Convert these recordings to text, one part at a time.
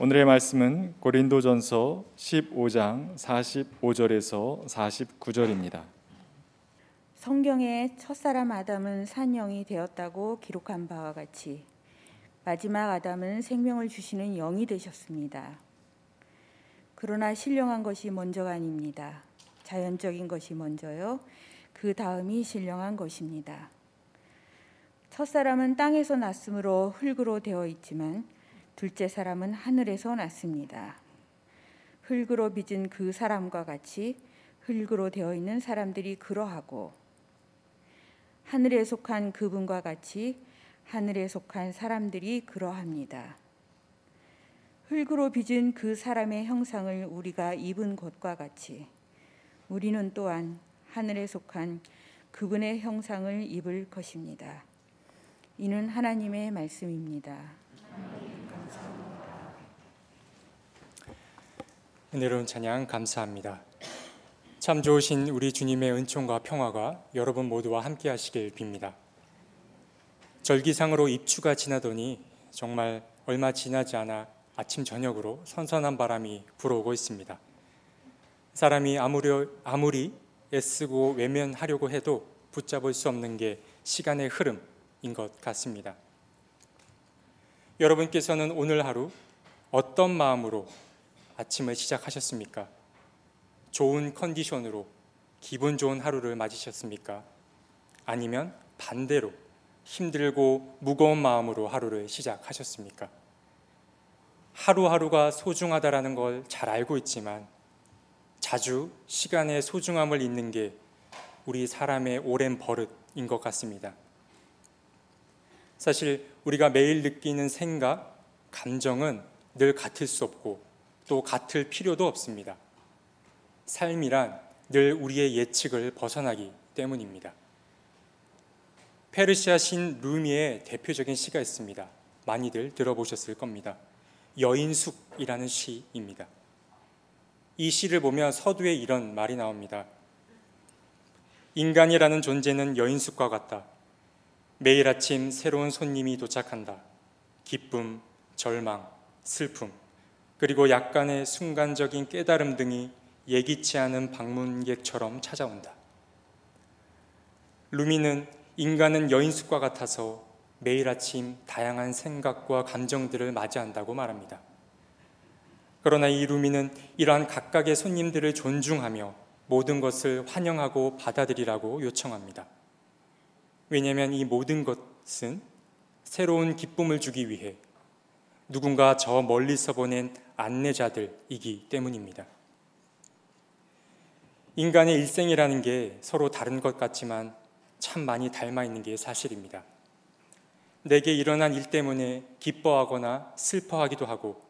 오늘의 말씀은 고린도전서 15장 45절에서 49절입니다. 성경에 첫사람 아담은 산영이 되었다고 기록한 바와 같이 마지막 아담은 생명을 주시는 영이 되셨습니다. 그러나 신령한 것이 먼저가 아닙니다. 자연적인 것이 먼저요. 그 다음이 신령한 것입니다. 첫사람은 땅에서 났으므로 흙으로 되어 있지만 둘째 사람은 하늘에서 났습니다. 흙으로 빚은 그 사람과 같이 흙으로 되어 있는 사람들이 그러하고 하늘에 속한 그분과 같이 하늘에 속한 사람들이 그러합니다. 흙으로 빚은 그 사람의 형상을 우리가 입은 것과 같이 우리는 또한 하늘에 속한 그분의 형상을 입을 것입니다. 이는 하나님의 말씀입니다. 은혜로운 찬양 감사합니다. 참 좋으신 우리 주님의 은총과 평화가 여러분 모두와 함께 하시길 빕니다. 절기상으로 입추가 지나더니 정말 얼마 지나지 않아 아침 저녁으로 선선한 바람이 불어오고 있습니다. 사람이 아무리, 아무리 애쓰고 외면하려고 해도 붙잡을 수 없는 게 시간의 흐름인 것 같습니다. 여러분께서는 오늘 하루 어떤 마음으로 아침을 시작하셨습니까? 좋은 컨디션으로 기분 좋은 하루를 맞으셨습니까? 아니면 반대로 힘들고 무거운 마음으로 하루를 시작하셨습니까? 하루하루가 소중하다라는 걸 잘 알고 있지만 자주 시간의 소중함을 잊는 게 우리 사람의 오랜 버릇인 것 같습니다. 사실 우리가 매일 느끼는 생각, 감정은 늘 같을 수 없고 또 같을 필요도 없습니다. 삶이란 늘 우리의 예측을 벗어나기 때문입니다. 페르시아 신 루미의 대표적인 시가 있습니다. 많이들 들어보셨을 겁니다. 여인숙이라는 시입니다. 이 시를 보면 서두에 이런 말이 나옵니다. 인간이라는 존재는 여인숙과 같다. 매일 아침 새로운 손님이 도착한다. 기쁨, 절망, 슬픔, 그리고 약간의 순간적인 깨달음 등이 예기치 않은 방문객처럼 찾아온다. 루미는 인간은 여인숙과 같아서 매일 아침 다양한 생각과 감정들을 맞이한다고 말합니다. 그러나 이 루미는 이러한 각각의 손님들을 존중하며 모든 것을 환영하고 받아들이라고 요청합니다. 왜냐하면 이 모든 것은 새로운 기쁨을 주기 위해 누군가 저 멀리서 보낸 안내자들이기 때문입니다. 인간의 일생이라는 게 서로 다른 것 같지만 참 많이 닮아 있는 게 사실입니다. 내게 일어난 일 때문에 기뻐하거나 슬퍼하기도 하고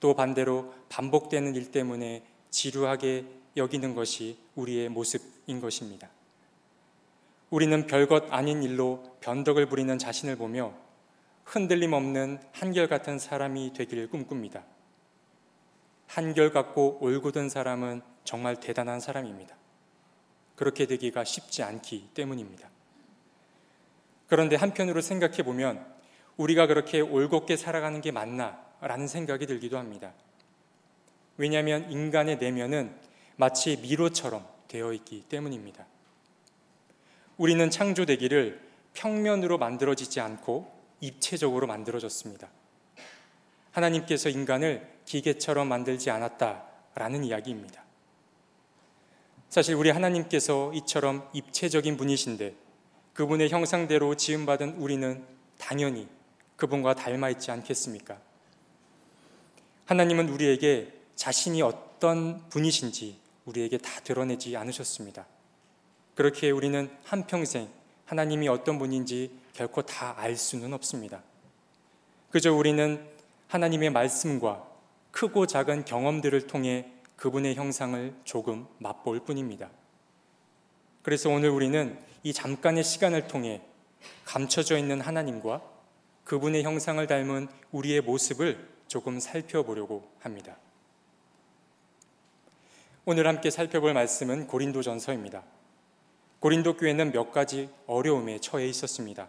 또 반대로 반복되는 일 때문에 지루하게 여기는 것이 우리의 모습인 것입니다. 우리는 별것 아닌 일로 변덕을 부리는 자신을 보며 흔들림 없는 한결같은 사람이 되기를 꿈꿉니다. 한결같고 올곧은 사람은 정말 대단한 사람입니다. 그렇게 되기가 쉽지 않기 때문입니다. 그런데 한편으로 생각해 보면 우리가 그렇게 올곧게 살아가는 게 맞나? 라는 생각이 들기도 합니다. 왜냐하면 인간의 내면은 마치 미로처럼 되어 있기 때문입니다. 우리는 창조되기를 평면으로 만들어지지 않고 입체적으로 만들어졌습니다. 하나님께서 인간을 기계처럼 만들지 않았다라는 이야기입니다. 사실 우리 하나님께서 이처럼 입체적인 분이신데 그분의 형상대로 지음받은 우리는 당연히 그분과 닮아 있지 않겠습니까? 하나님은 우리에게 자신이 어떤 분이신지 우리에게 다 드러내지 않으셨습니다. 그렇게 우리는 한평생 하나님이 어떤 분인지 결코 다 알 수는 없습니다. 그저 우리는 하나님의 말씀과 크고 작은 경험들을 통해 그분의 형상을 조금 맛볼 뿐입니다. 그래서 오늘 우리는 이 잠깐의 시간을 통해 감춰져 있는 하나님과 그분의 형상을 닮은 우리의 모습을 조금 살펴보려고 합니다. 오늘 함께 살펴볼 말씀은 고린도전서입니다. 고린도 교회는 몇 가지 어려움에 처해 있었습니다.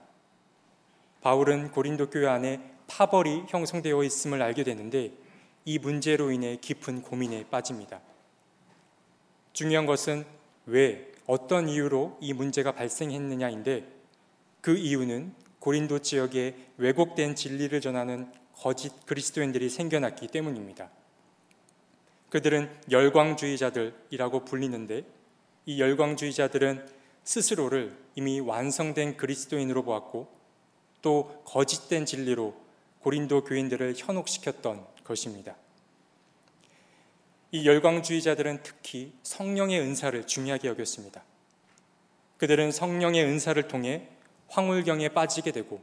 바울은 고린도 교회 안에 파벌이 형성되어 있음을 알게 되는데 이 문제로 인해 깊은 고민에 빠집니다. 중요한 것은 왜, 어떤 이유로 이 문제가 발생했느냐인데 그 이유는 고린도 지역에 왜곡된 진리를 전하는 거짓 그리스도인들이 생겨났기 때문입니다. 그들은 열광주의자들이라고 불리는데 이 열광주의자들은 스스로를 이미 완성된 그리스도인으로 보았고 또 거짓된 진리로 고린도 교인들을 현혹시켰던 것입니다. 이 열광주의자들은 특히 성령의 은사를 중요하게 여겼습니다. 그들은 성령의 은사를 통해 황홀경에 빠지게 되고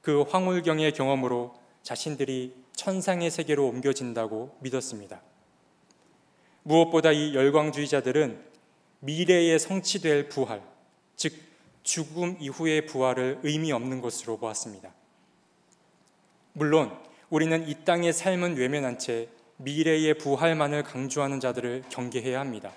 그 황홀경의 경험으로 자신들이 천상의 세계로 옮겨진다고 믿었습니다. 무엇보다 이 열광주의자들은 미래에 성취될 부활, 즉 죽음 이후의 부활을 의미 없는 것으로 보았습니다. 물론 우리는 이 땅의 삶은 외면한 채 미래의 부활만을 강조하는 자들을 경계해야 합니다.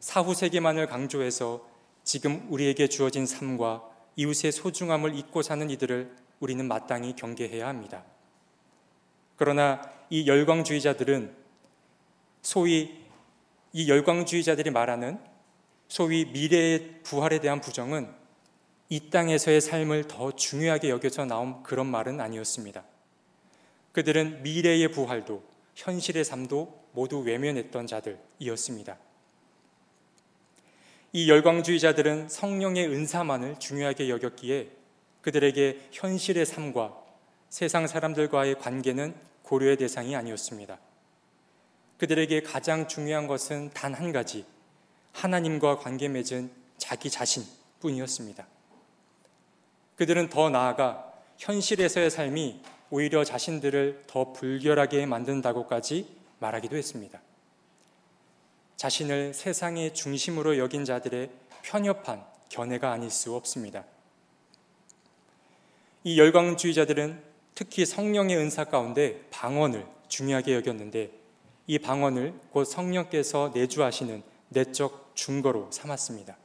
사후 세계만을 강조해서 지금 우리에게 주어진 삶과 이웃의 소중함을 잊고 사는 이들을 우리는 마땅히 경계해야 합니다. 그러나 이 열광주의자들은 소위 이 열광주의자들이 말하는 소위 미래의 부활에 대한 부정은 이 땅에서의 삶을 더 중요하게 여겨서 나온 그런 말은 아니었습니다. 그들은 미래의 부활도 현실의 삶도 모두 외면했던 자들이었습니다. 이 열광주의자들은 성령의 은사만을 중요하게 여겼기에 그들에게 현실의 삶과 세상 사람들과의 관계는 고려의 대상이 아니었습니다. 그들에게 가장 중요한 것은 단 한 가지, 하나님과 관계 맺은 자기 자신 뿐이었습니다. 그들은 더 나아가 현실에서의 삶이 오히려 자신들을 더 불결하게 만든다고까지 말하기도 했습니다. 자신을 세상의 중심으로 여긴 자들의 편협한 견해가 아닐 수 없습니다. 이 열광주의자들은 특히 성령의 은사 가운데 방언을 중요하게 여겼는데 이 방언을 곧 성령께서 내주하시는 내적 증거로 삼았습니다.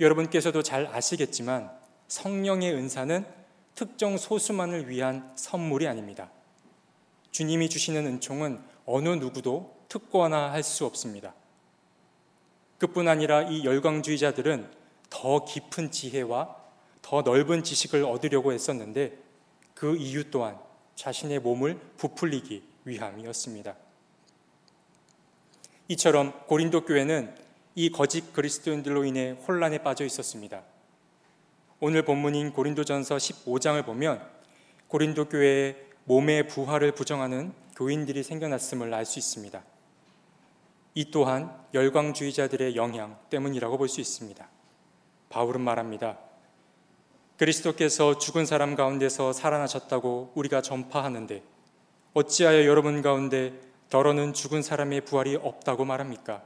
여러분께서도 잘 아시겠지만 성령의 은사는 특정 소수만을 위한 선물이 아닙니다. 주님이 주시는 은총은 어느 누구도 특권화 할 수 없습니다. 그뿐 아니라 이 열광주의자들은 더 깊은 지혜와 더 넓은 지식을 얻으려고 했었는데 그 이유 또한 자신의 몸을 부풀리기 위함이었습니다. 이처럼 고린도 교회는 이 거짓 그리스도인들로 인해 혼란에 빠져 있었습니다. 오늘 본문인 고린도전서 15장을 보면 고린도 교회의 몸의 부활을 부정하는 교인들이 생겨났음을 알 수 있습니다. 이 또한 열광주의자들의 영향 때문이라고 볼 수 있습니다. 바울은 말합니다. 그리스도께서 죽은 사람 가운데서 살아나셨다고 우리가 전파하는데 어찌하여 여러분 가운데 더러는 죽은 사람의 부활이 없다고 말합니까?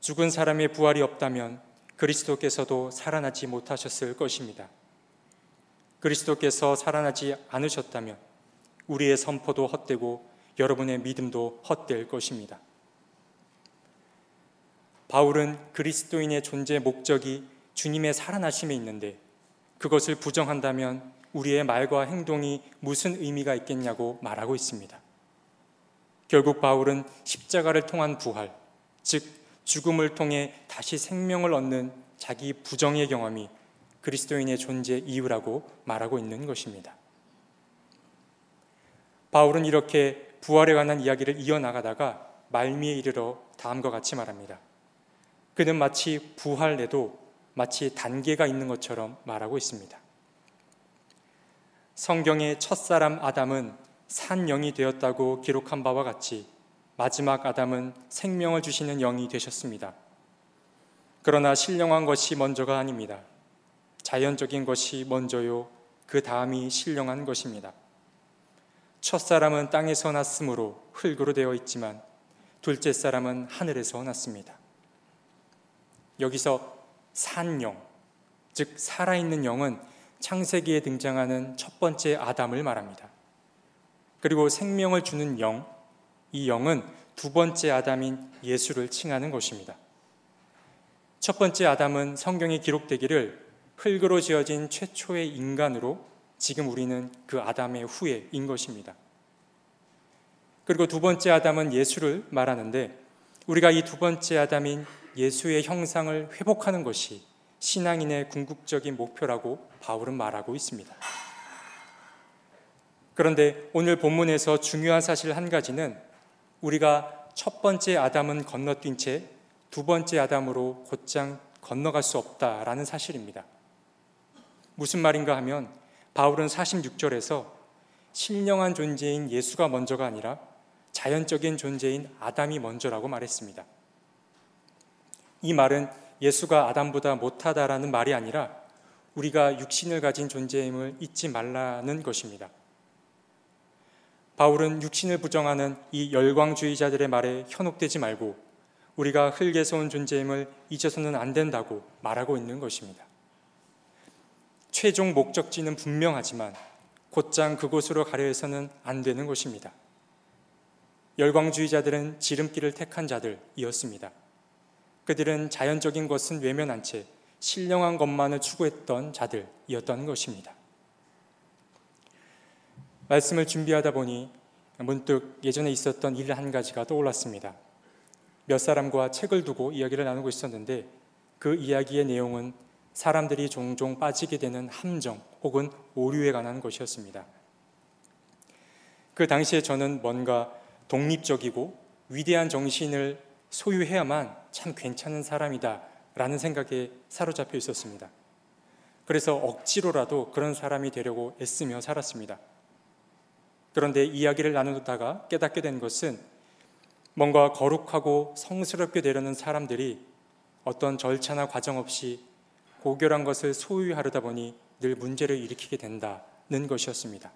죽은 사람의 부활이 없다면 그리스도께서도 살아나지 못하셨을 것입니다. 그리스도께서 살아나지 않으셨다면 우리의 선포도 헛되고 여러분의 믿음도 헛될 것입니다. 바울은 그리스도인의 존재 목적이 주님의 살아나심에 있는데 그것을 부정한다면 우리의 말과 행동이 무슨 의미가 있겠냐고 말하고 있습니다. 결국 바울은 십자가를 통한 부활, 즉 죽음을 통해 다시 생명을 얻는 자기 부정의 경험이 그리스도인의 존재 이유라고 말하고 있는 것입니다. 바울은 이렇게 부활에 관한 이야기를 이어나가다가 말미에 이르러 다음과 같이 말합니다. 그는 마치 부활에도 마치 단계가 있는 것처럼 말하고 있습니다. 성경의 첫사람 아담은 산 영이 되었다고 기록한 바와 같이 마지막 아담은 생명을 주시는 영이 되셨습니다. 그러나 신령한 것이 먼저가 아닙니다. 자연적인 것이 먼저요, 그 다음이 신령한 것입니다. 첫 사람은 땅에서 났으므로 흙으로 되어 있지만 둘째 사람은 하늘에서 났습니다. 여기서 산영, 즉 살아있는 영은 창세기에 등장하는 첫 번째 아담을 말합니다. 그리고 생명을 주는 영, 이 영은 두 번째 아담인 예수를 칭하는 것입니다. 첫 번째 아담은 성경에 기록되기를 흙으로 지어진 최초의 인간으로 지금 우리는 그 아담의 후예인 것입니다. 그리고 두 번째 아담은 예수를 말하는데 우리가 이 두 번째 아담인 예수의 형상을 회복하는 것이 신앙인의 궁극적인 목표라고 바울은 말하고 있습니다. 그런데 오늘 본문에서 중요한 사실 한 가지는 우리가 첫 번째 아담은 건너뛴 채 두 번째 아담으로 곧장 건너갈 수 없다라는 사실입니다. 무슨 말인가 하면 바울은 46절에서 신령한 존재인 예수가 먼저가 아니라 자연적인 존재인 아담이 먼저라고 말했습니다. 이 말은 예수가 아담보다 못하다라는 말이 아니라 우리가 육신을 가진 존재임을 잊지 말라는 것입니다. 바울은 육신을 부정하는 이 열광주의자들의 말에 현혹되지 말고 우리가 흙에서 온 존재임을 잊어서는 안 된다고 말하고 있는 것입니다. 최종 목적지는 분명하지만 곧장 그곳으로 가려 해서는 안 되는 것입니다. 열광주의자들은 지름길을 택한 자들이었습니다. 그들은 자연적인 것은 외면한 채 신령한 것만을 추구했던 자들이었던 것입니다. 말씀을 준비하다 보니 문득 예전에 있었던 일 한 가지가 떠올랐습니다. 몇 사람과 책을 두고 이야기를 나누고 있었는데 그 이야기의 내용은 사람들이 종종 빠지게 되는 함정 혹은 오류에 관한 것이었습니다. 그 당시에 저는 뭔가 독립적이고 위대한 정신을 소유해야만 참 괜찮은 사람이다 라는 생각에 사로잡혀 있었습니다. 그래서 억지로라도 그런 사람이 되려고 애쓰며 살았습니다. 그런데 이야기를 나누다가 깨닫게 된 것은 뭔가 거룩하고 성스럽게 되려는 사람들이 어떤 절차나 과정 없이 고결한 것을 소유하려다 보니 늘 문제를 일으키게 된다는 것이었습니다.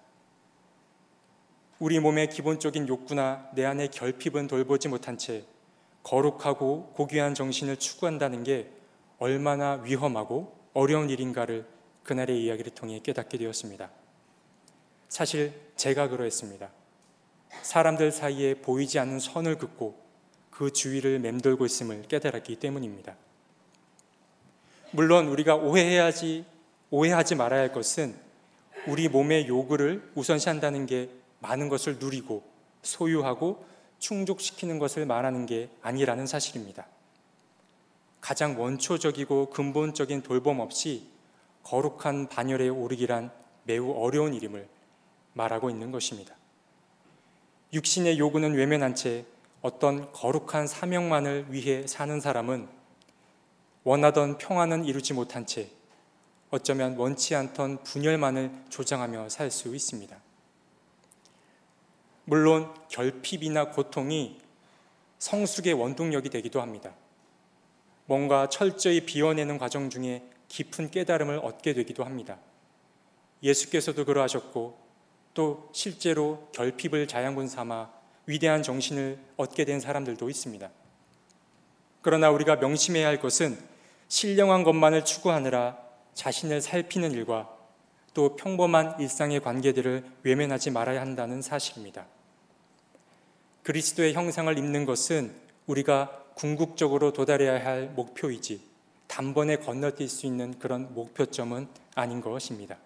우리 몸의 기본적인 욕구나 내 안의 결핍은 돌보지 못한 채 거룩하고 고귀한 정신을 추구한다는 게 얼마나 위험하고 어려운 일인가를 그날의 이야기를 통해 깨닫게 되었습니다. 사실 제가 그러했습니다. 사람들 사이에 보이지 않는 선을 긋고 그 주위를 맴돌고 있음을 깨달았기 때문입니다. 물론 우리가 오해해야지 오해하지 말아야 할 것은 우리 몸의 요구를 우선시한다는 게 많은 것을 누리고 소유하고 충족시키는 것을 말하는 게 아니라는 사실입니다. 가장 원초적이고 근본적인 돌봄 없이 거룩한 반열에 오르기란 매우 어려운 일임을 말하고 있는 것입니다. 육신의 요구는 외면한 채 어떤 거룩한 사명만을 위해 사는 사람은 원하던 평안은 이루지 못한 채 어쩌면 원치 않던 분열만을 조장하며 살 수 있습니다. 물론 결핍이나 고통이 성숙의 원동력이 되기도 합니다. 뭔가 철저히 비워내는 과정 중에 깊은 깨달음을 얻게 되기도 합니다. 예수께서도 그러하셨고 또 실제로 결핍을 자양분 삼아 위대한 정신을 얻게 된 사람들도 있습니다. 그러나 우리가 명심해야 할 것은 신령한 것만을 추구하느라 자신을 살피는 일과 또 평범한 일상의 관계들을 외면하지 말아야 한다는 사실입니다. 그리스도의 형상을 입는 것은 우리가 궁극적으로 도달해야 할 목표이지 단번에 건너뛸 수 있는 그런 목표점은 아닌 것입니다.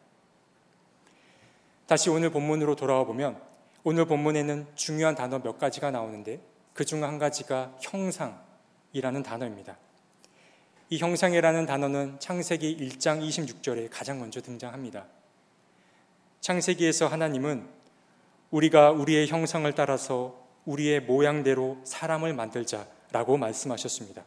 다시 오늘 본문으로 돌아와 보면 오늘 본문에는 중요한 단어 몇 가지가 나오는데 그 중 한 가지가 형상이라는 단어입니다. 이 형상이라는 단어는 창세기 1장 26절에 가장 먼저 등장합니다. 창세기에서 하나님은 우리가 우리의 형상을 따라서 우리의 모양대로 사람을 만들자라고 말씀하셨습니다.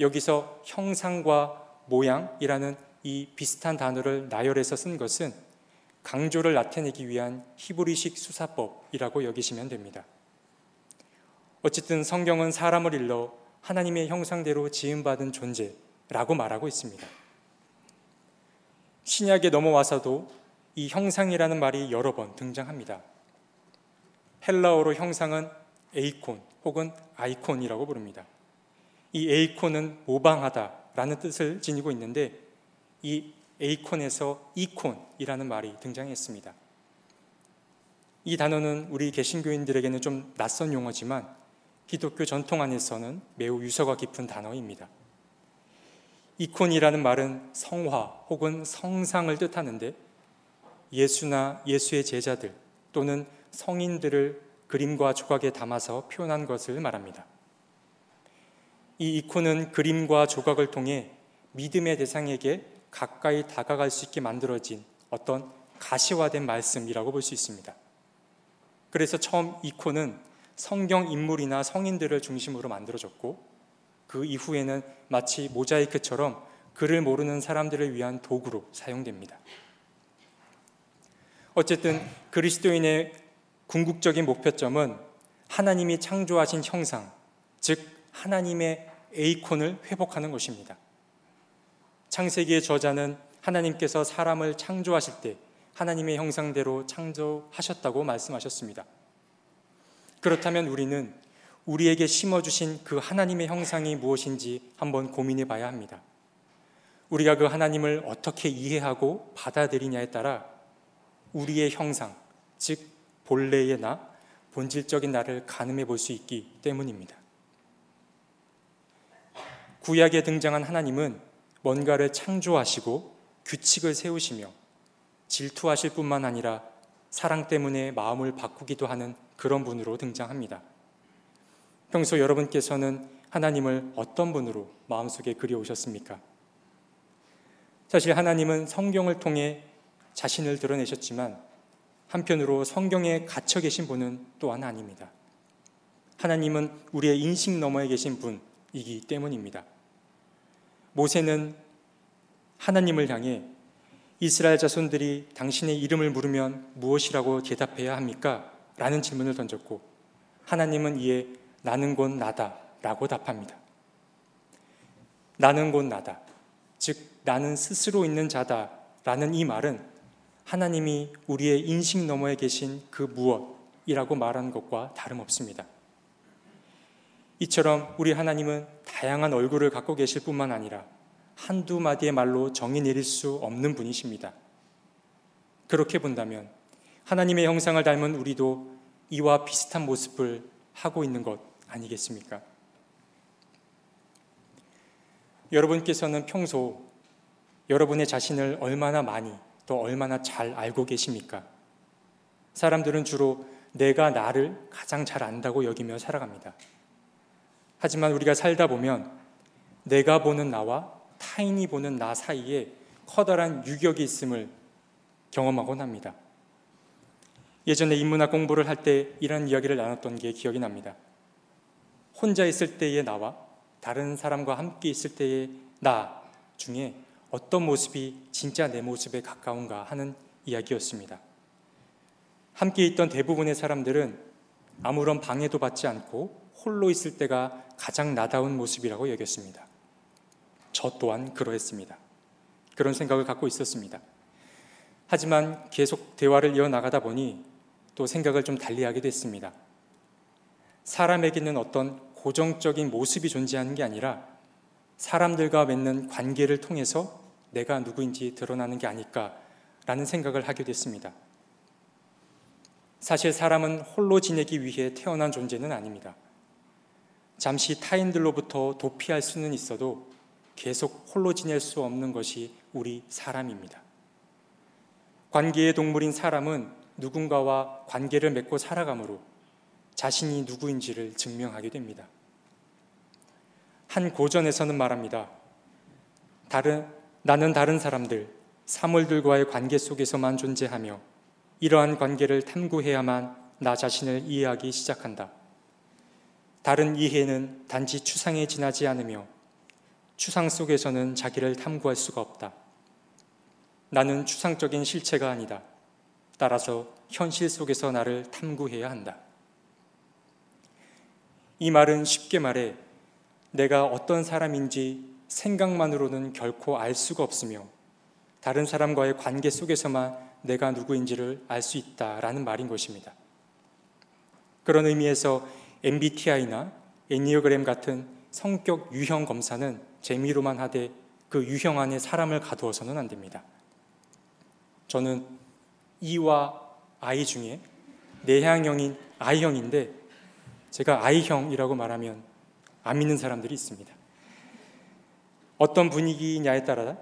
여기서 형상과 모양이라는 이 비슷한 단어를 나열해서 쓴 것은 강조를 나타내기 위한 히브리식 수사법이라고 여기시면 됩니다. 어쨌든 성경은 사람을 일러 하나님의 형상대로 지음받은 존재라고 말하고 있습니다. 신약에 넘어와서도 이 형상이라는 말이 여러 번 등장합니다. 헬라어로 형상은 에이콘 혹은 아이콘이라고 부릅니다. 이 에이콘은 모방하다라는 뜻을 지니고 있는데 이 에이콘에서 이콘이라는 말이 등장했습니다. 이 단어는 우리 개신교인들에게는 좀 낯선 용어지만 기독교 전통 안에서는 매우 유서가 깊은 단어입니다. 이콘이라는 말은 성화 혹은 성상을 뜻하는데 예수나 예수의 제자들 또는 성인들을 그림과 조각에 담아서 표현한 것을 말합니다. 이 이콘은 그림과 조각을 통해 믿음의 대상에게 가까이 다가갈 수 있게 만들어진 어떤 가시화된 말씀이라고 볼 수 있습니다. 그래서 처음 이콘은 성경 인물이나 성인들을 중심으로 만들어졌고 그 이후에는 마치 모자이크처럼 글을 모르는 사람들을 위한 도구로 사용됩니다. 어쨌든 그리스도인의 궁극적인 목표점은 하나님이 창조하신 형상, 즉 하나님의 에이콘을 회복하는 것입니다. 창세기의 저자는 하나님께서 사람을 창조하실 때 하나님의 형상대로 창조하셨다고 말씀하셨습니다. 그렇다면 우리는 우리에게 심어주신 그 하나님의 형상이 무엇인지 한번 고민해 봐야 합니다. 우리가 그 하나님을 어떻게 이해하고 받아들이냐에 따라 우리의 형상, 즉 본래의 나, 본질적인 나를 가늠해 볼 수 있기 때문입니다. 구약에 등장한 하나님은 뭔가를 창조하시고 규칙을 세우시며 질투하실 뿐만 아니라 사랑 때문에 마음을 바꾸기도 하는 그런 분으로 등장합니다. 평소 여러분께서는 하나님을 어떤 분으로 마음속에 그려오셨습니까? 사실 하나님은 성경을 통해 자신을 드러내셨지만 한편으로 성경에 갇혀 계신 분은 또한 아닙니다. 하나님은 우리의 인식 너머에 계신 분이기 때문입니다. 모세는 하나님을 향해 이스라엘 자손들이 당신의 이름을 물으면 무엇이라고 대답해야 합니까? 라는 질문을 던졌고 하나님은 이에 나는 곧 나다 라고 답합니다. 나는 곧 나다. 즉, 나는 스스로 있는 자다 라는 이 말은 하나님이 우리의 인식 너머에 계신 그 무엇이라고 말하는 것과 다름없습니다. 이처럼 우리 하나님은 다양한 얼굴을 갖고 계실 뿐만 아니라 한두 마디의 말로 정의 내릴 수 없는 분이십니다. 그렇게 본다면 하나님의 형상을 닮은 우리도 이와 비슷한 모습을 하고 있는 것 아니겠습니까? 여러분께서는 평소 여러분의 자신을 얼마나 많이 또 얼마나 잘 알고 계십니까? 사람들은 주로 내가 나를 가장 잘 안다고 여기며 살아갑니다. 하지만 우리가 살다 보면 내가 보는 나와 타인이 보는 나 사이에 커다란 유격이 있음을 경험하곤 합니다. 예전에 인문학 공부를 할 때 이런 이야기를 나눴던 게 기억이 납니다. 혼자 있을 때의 나와 다른 사람과 함께 있을 때의 나 중에 어떤 모습이 진짜 내 모습에 가까운가 하는 이야기였습니다. 함께 있던 대부분의 사람들은 아무런 방해도 받지 않고 홀로 있을 때가 가장 나다운 모습이라고 여겼습니다. 저 또한 그러했습니다. 그런 생각을 갖고 있었습니다. 하지만 계속 대화를 이어나가다 보니 또 생각을 좀 달리하게 됐습니다. 사람에게는 어떤 고정적인 모습이 존재하는 게 아니라 사람들과 맺는 관계를 통해서 내가 누구인지 드러나는 게 아닐까라는 생각을 하게 됐습니다. 사실 사람은 홀로 지내기 위해 태어난 존재는 아닙니다. 잠시 타인들로부터 도피할 수는 있어도 계속 홀로 지낼 수 없는 것이 우리 사람입니다. 관계의 동물인 사람은 누군가와 관계를 맺고 살아가므로 자신이 누구인지를 증명하게 됩니다. 한 고전에서는 말합니다. 다른, 나는 다른 사람들, 사물들과의 관계 속에서만 존재하며 이러한 관계를 탐구해야만 나 자신을 이해하기 시작한다. 다른 이해는 단지 추상에 지나지 않으며 추상 속에서는 자기를 탐구할 수가 없다. 나는 추상적인 실체가 아니다. 따라서 현실 속에서 나를 탐구해야 한다. 이 말은 쉽게 말해 내가 어떤 사람인지 생각만으로는 결코 알 수가 없으며 다른 사람과의 관계 속에서만 내가 누구인지를 알 수 있다라는 말인 것입니다. 그런 의미에서 MBTI나 애니어그램 같은 성격 유형 검사는 재미로만 하되 그 유형 안에 사람을 가두어서는 안 됩니다. 저는 E와 I 중에 내향형인 I형인데 제가 I형이라고 말하면 안 믿는 사람들이 있습니다. 어떤 분위기냐에 따라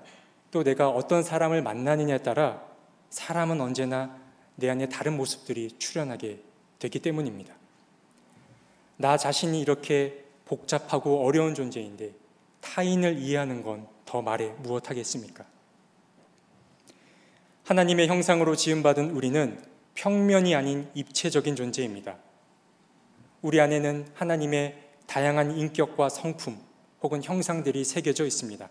또 내가 어떤 사람을 만나느냐에 따라 사람은 언제나 내 안에 다른 모습들이 출현하게 되기 때문입니다. 나 자신이 이렇게 복잡하고 어려운 존재인데 타인을 이해하는 건 더 말해 무엇하겠습니까? 하나님의 형상으로 지음받은 우리는 평면이 아닌 입체적인 존재입니다. 우리 안에는 하나님의 다양한 인격과 성품 혹은 형상들이 새겨져 있습니다.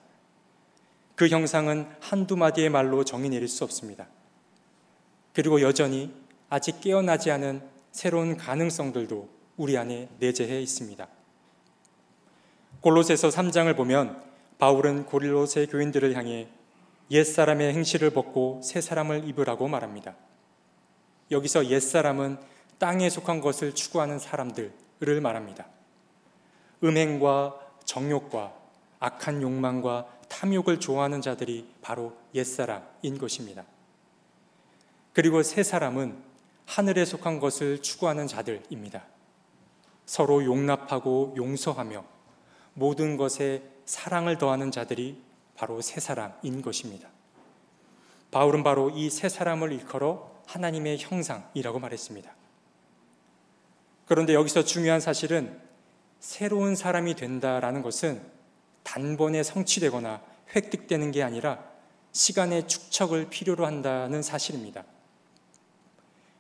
그 형상은 한두 마디의 말로 정의 내릴 수 없습니다. 그리고 여전히 아직 깨어나지 않은 새로운 가능성들도 우리 안에 내재해 있습니다. 골로새서 3장을 보면 바울은 고릴로새 교인들을 향해 옛사람의 행실을 벗고 새 사람을 입으라고 말합니다. 여기서 옛사람은 땅에 속한 것을 추구하는 사람들을 말합니다. 음행과 정욕과 악한 욕망과 탐욕을 좋아하는 자들이 바로 옛사람인 것입니다. 그리고 새 사람은 하늘에 속한 것을 추구하는 자들입니다. 서로 용납하고 용서하며 모든 것에 사랑을 더하는 자들이 바로 새 사람인 것입니다. 바울은 바로 이 새 사람을 일컬어 하나님의 형상이라고 말했습니다. 그런데 여기서 중요한 사실은 새로운 사람이 된다라는 것은 단번에 성취되거나 획득되는 게 아니라 시간의 축척을 필요로 한다는 사실입니다.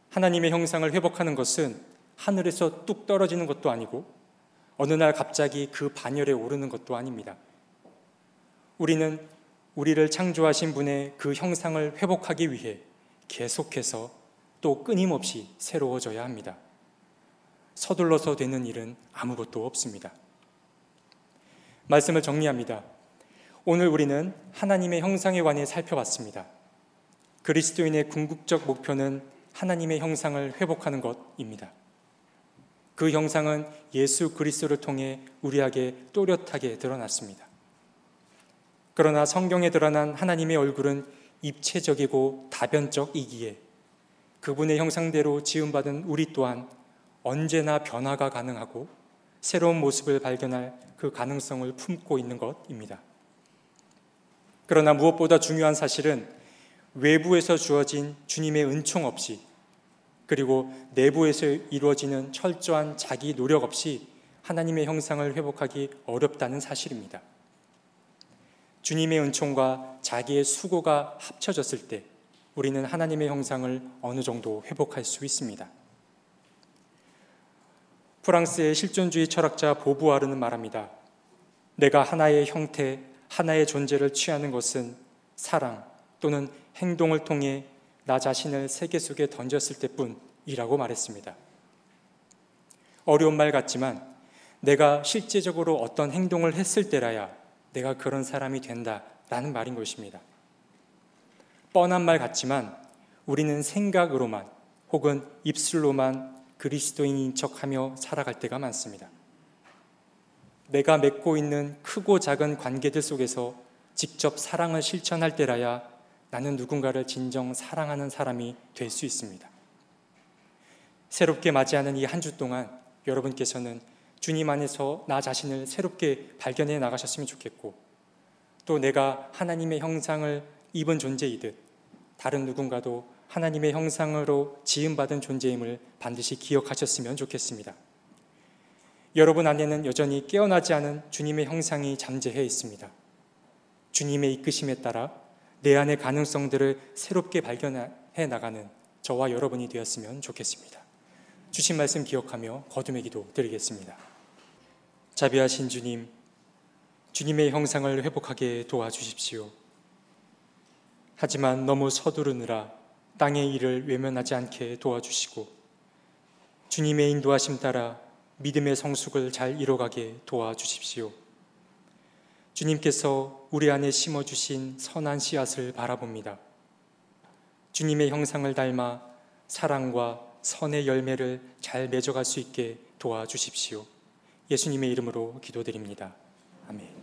하나님의 형상을 회복하는 것은 하늘에서 뚝 떨어지는 것도 아니고 어느 날 갑자기 그 반열에 오르는 것도 아닙니다. 우리는 우리를 창조하신 분의 그 형상을 회복하기 위해 계속해서 또 끊임없이 새로워져야 합니다. 서둘러서 되는 일은 아무것도 없습니다. 말씀을 정리합니다. 오늘 우리는 하나님의 형상에 관해 살펴봤습니다. 그리스도인의 궁극적 목표는 하나님의 형상을 회복하는 것입니다. 그 형상은 예수 그리스도를 통해 우리에게 또렷하게 드러났습니다. 그러나 성경에 드러난 하나님의 얼굴은 입체적이고 다변적이기에 그분의 형상대로 지음받은 우리 또한 언제나 변화가 가능하고 새로운 모습을 발견할 그 가능성을 품고 있는 것입니다. 그러나 무엇보다 중요한 사실은 외부에서 주어진 주님의 은총 없이 그리고 내부에서 이루어지는 철저한 자기 노력 없이 하나님의 형상을 회복하기 어렵다는 사실입니다. 주님의 은총과 자기의 수고가 합쳐졌을 때 우리는 하나님의 형상을 어느 정도 회복할 수 있습니다. 프랑스의 실존주의 철학자 보부아르는 말합니다. 내가 하나의 형태, 하나의 존재를 취하는 것은 사랑 또는 행동을 통해 나 자신을 세계 속에 던졌을 때뿐이라고 말했습니다. 어려운 말 같지만 내가 실제적으로 어떤 행동을 했을 때라야 내가 그런 사람이 된다라는 말인 것입니다. 뻔한 말 같지만 우리는 생각으로만 혹은 입술로만 그리스도인인 척하며 살아갈 때가 많습니다. 내가 맺고 있는 크고 작은 관계들 속에서 직접 사랑을 실천할 때라야 나는 누군가를 진정 사랑하는 사람이 될 수 있습니다. 새롭게 맞이하는 이 한 주 동안 여러분께서는 주님 안에서 나 자신을 새롭게 발견해 나가셨으면 좋겠고 또 내가 하나님의 형상을 입은 존재이듯 다른 누군가도 하나님의 형상으로 지음받은 존재임을 반드시 기억하셨으면 좋겠습니다. 여러분 안에는 여전히 깨어나지 않은 주님의 형상이 잠재해 있습니다. 주님의 이끄심에 따라 내 안의 가능성들을 새롭게 발견해 나가는 저와 여러분이 되었으면 좋겠습니다. 주신 말씀 기억하며 거듭의 기도 드리겠습니다. 자비하신 주님, 주님의 형상을 회복하게 도와주십시오. 하지만 너무 서두르느라 땅의 일을 외면하지 않게 도와주시고 주님의 인도하심 따라 믿음의 성숙을 잘 이뤄가게 도와주십시오. 주님께서 우리 안에 심어주신 선한 씨앗을 바라봅니다. 주님의 형상을 닮아 사랑과 선의 열매를 잘 맺어갈 수 있게 도와주십시오. 예수님의 이름으로 기도드립니다. 아멘.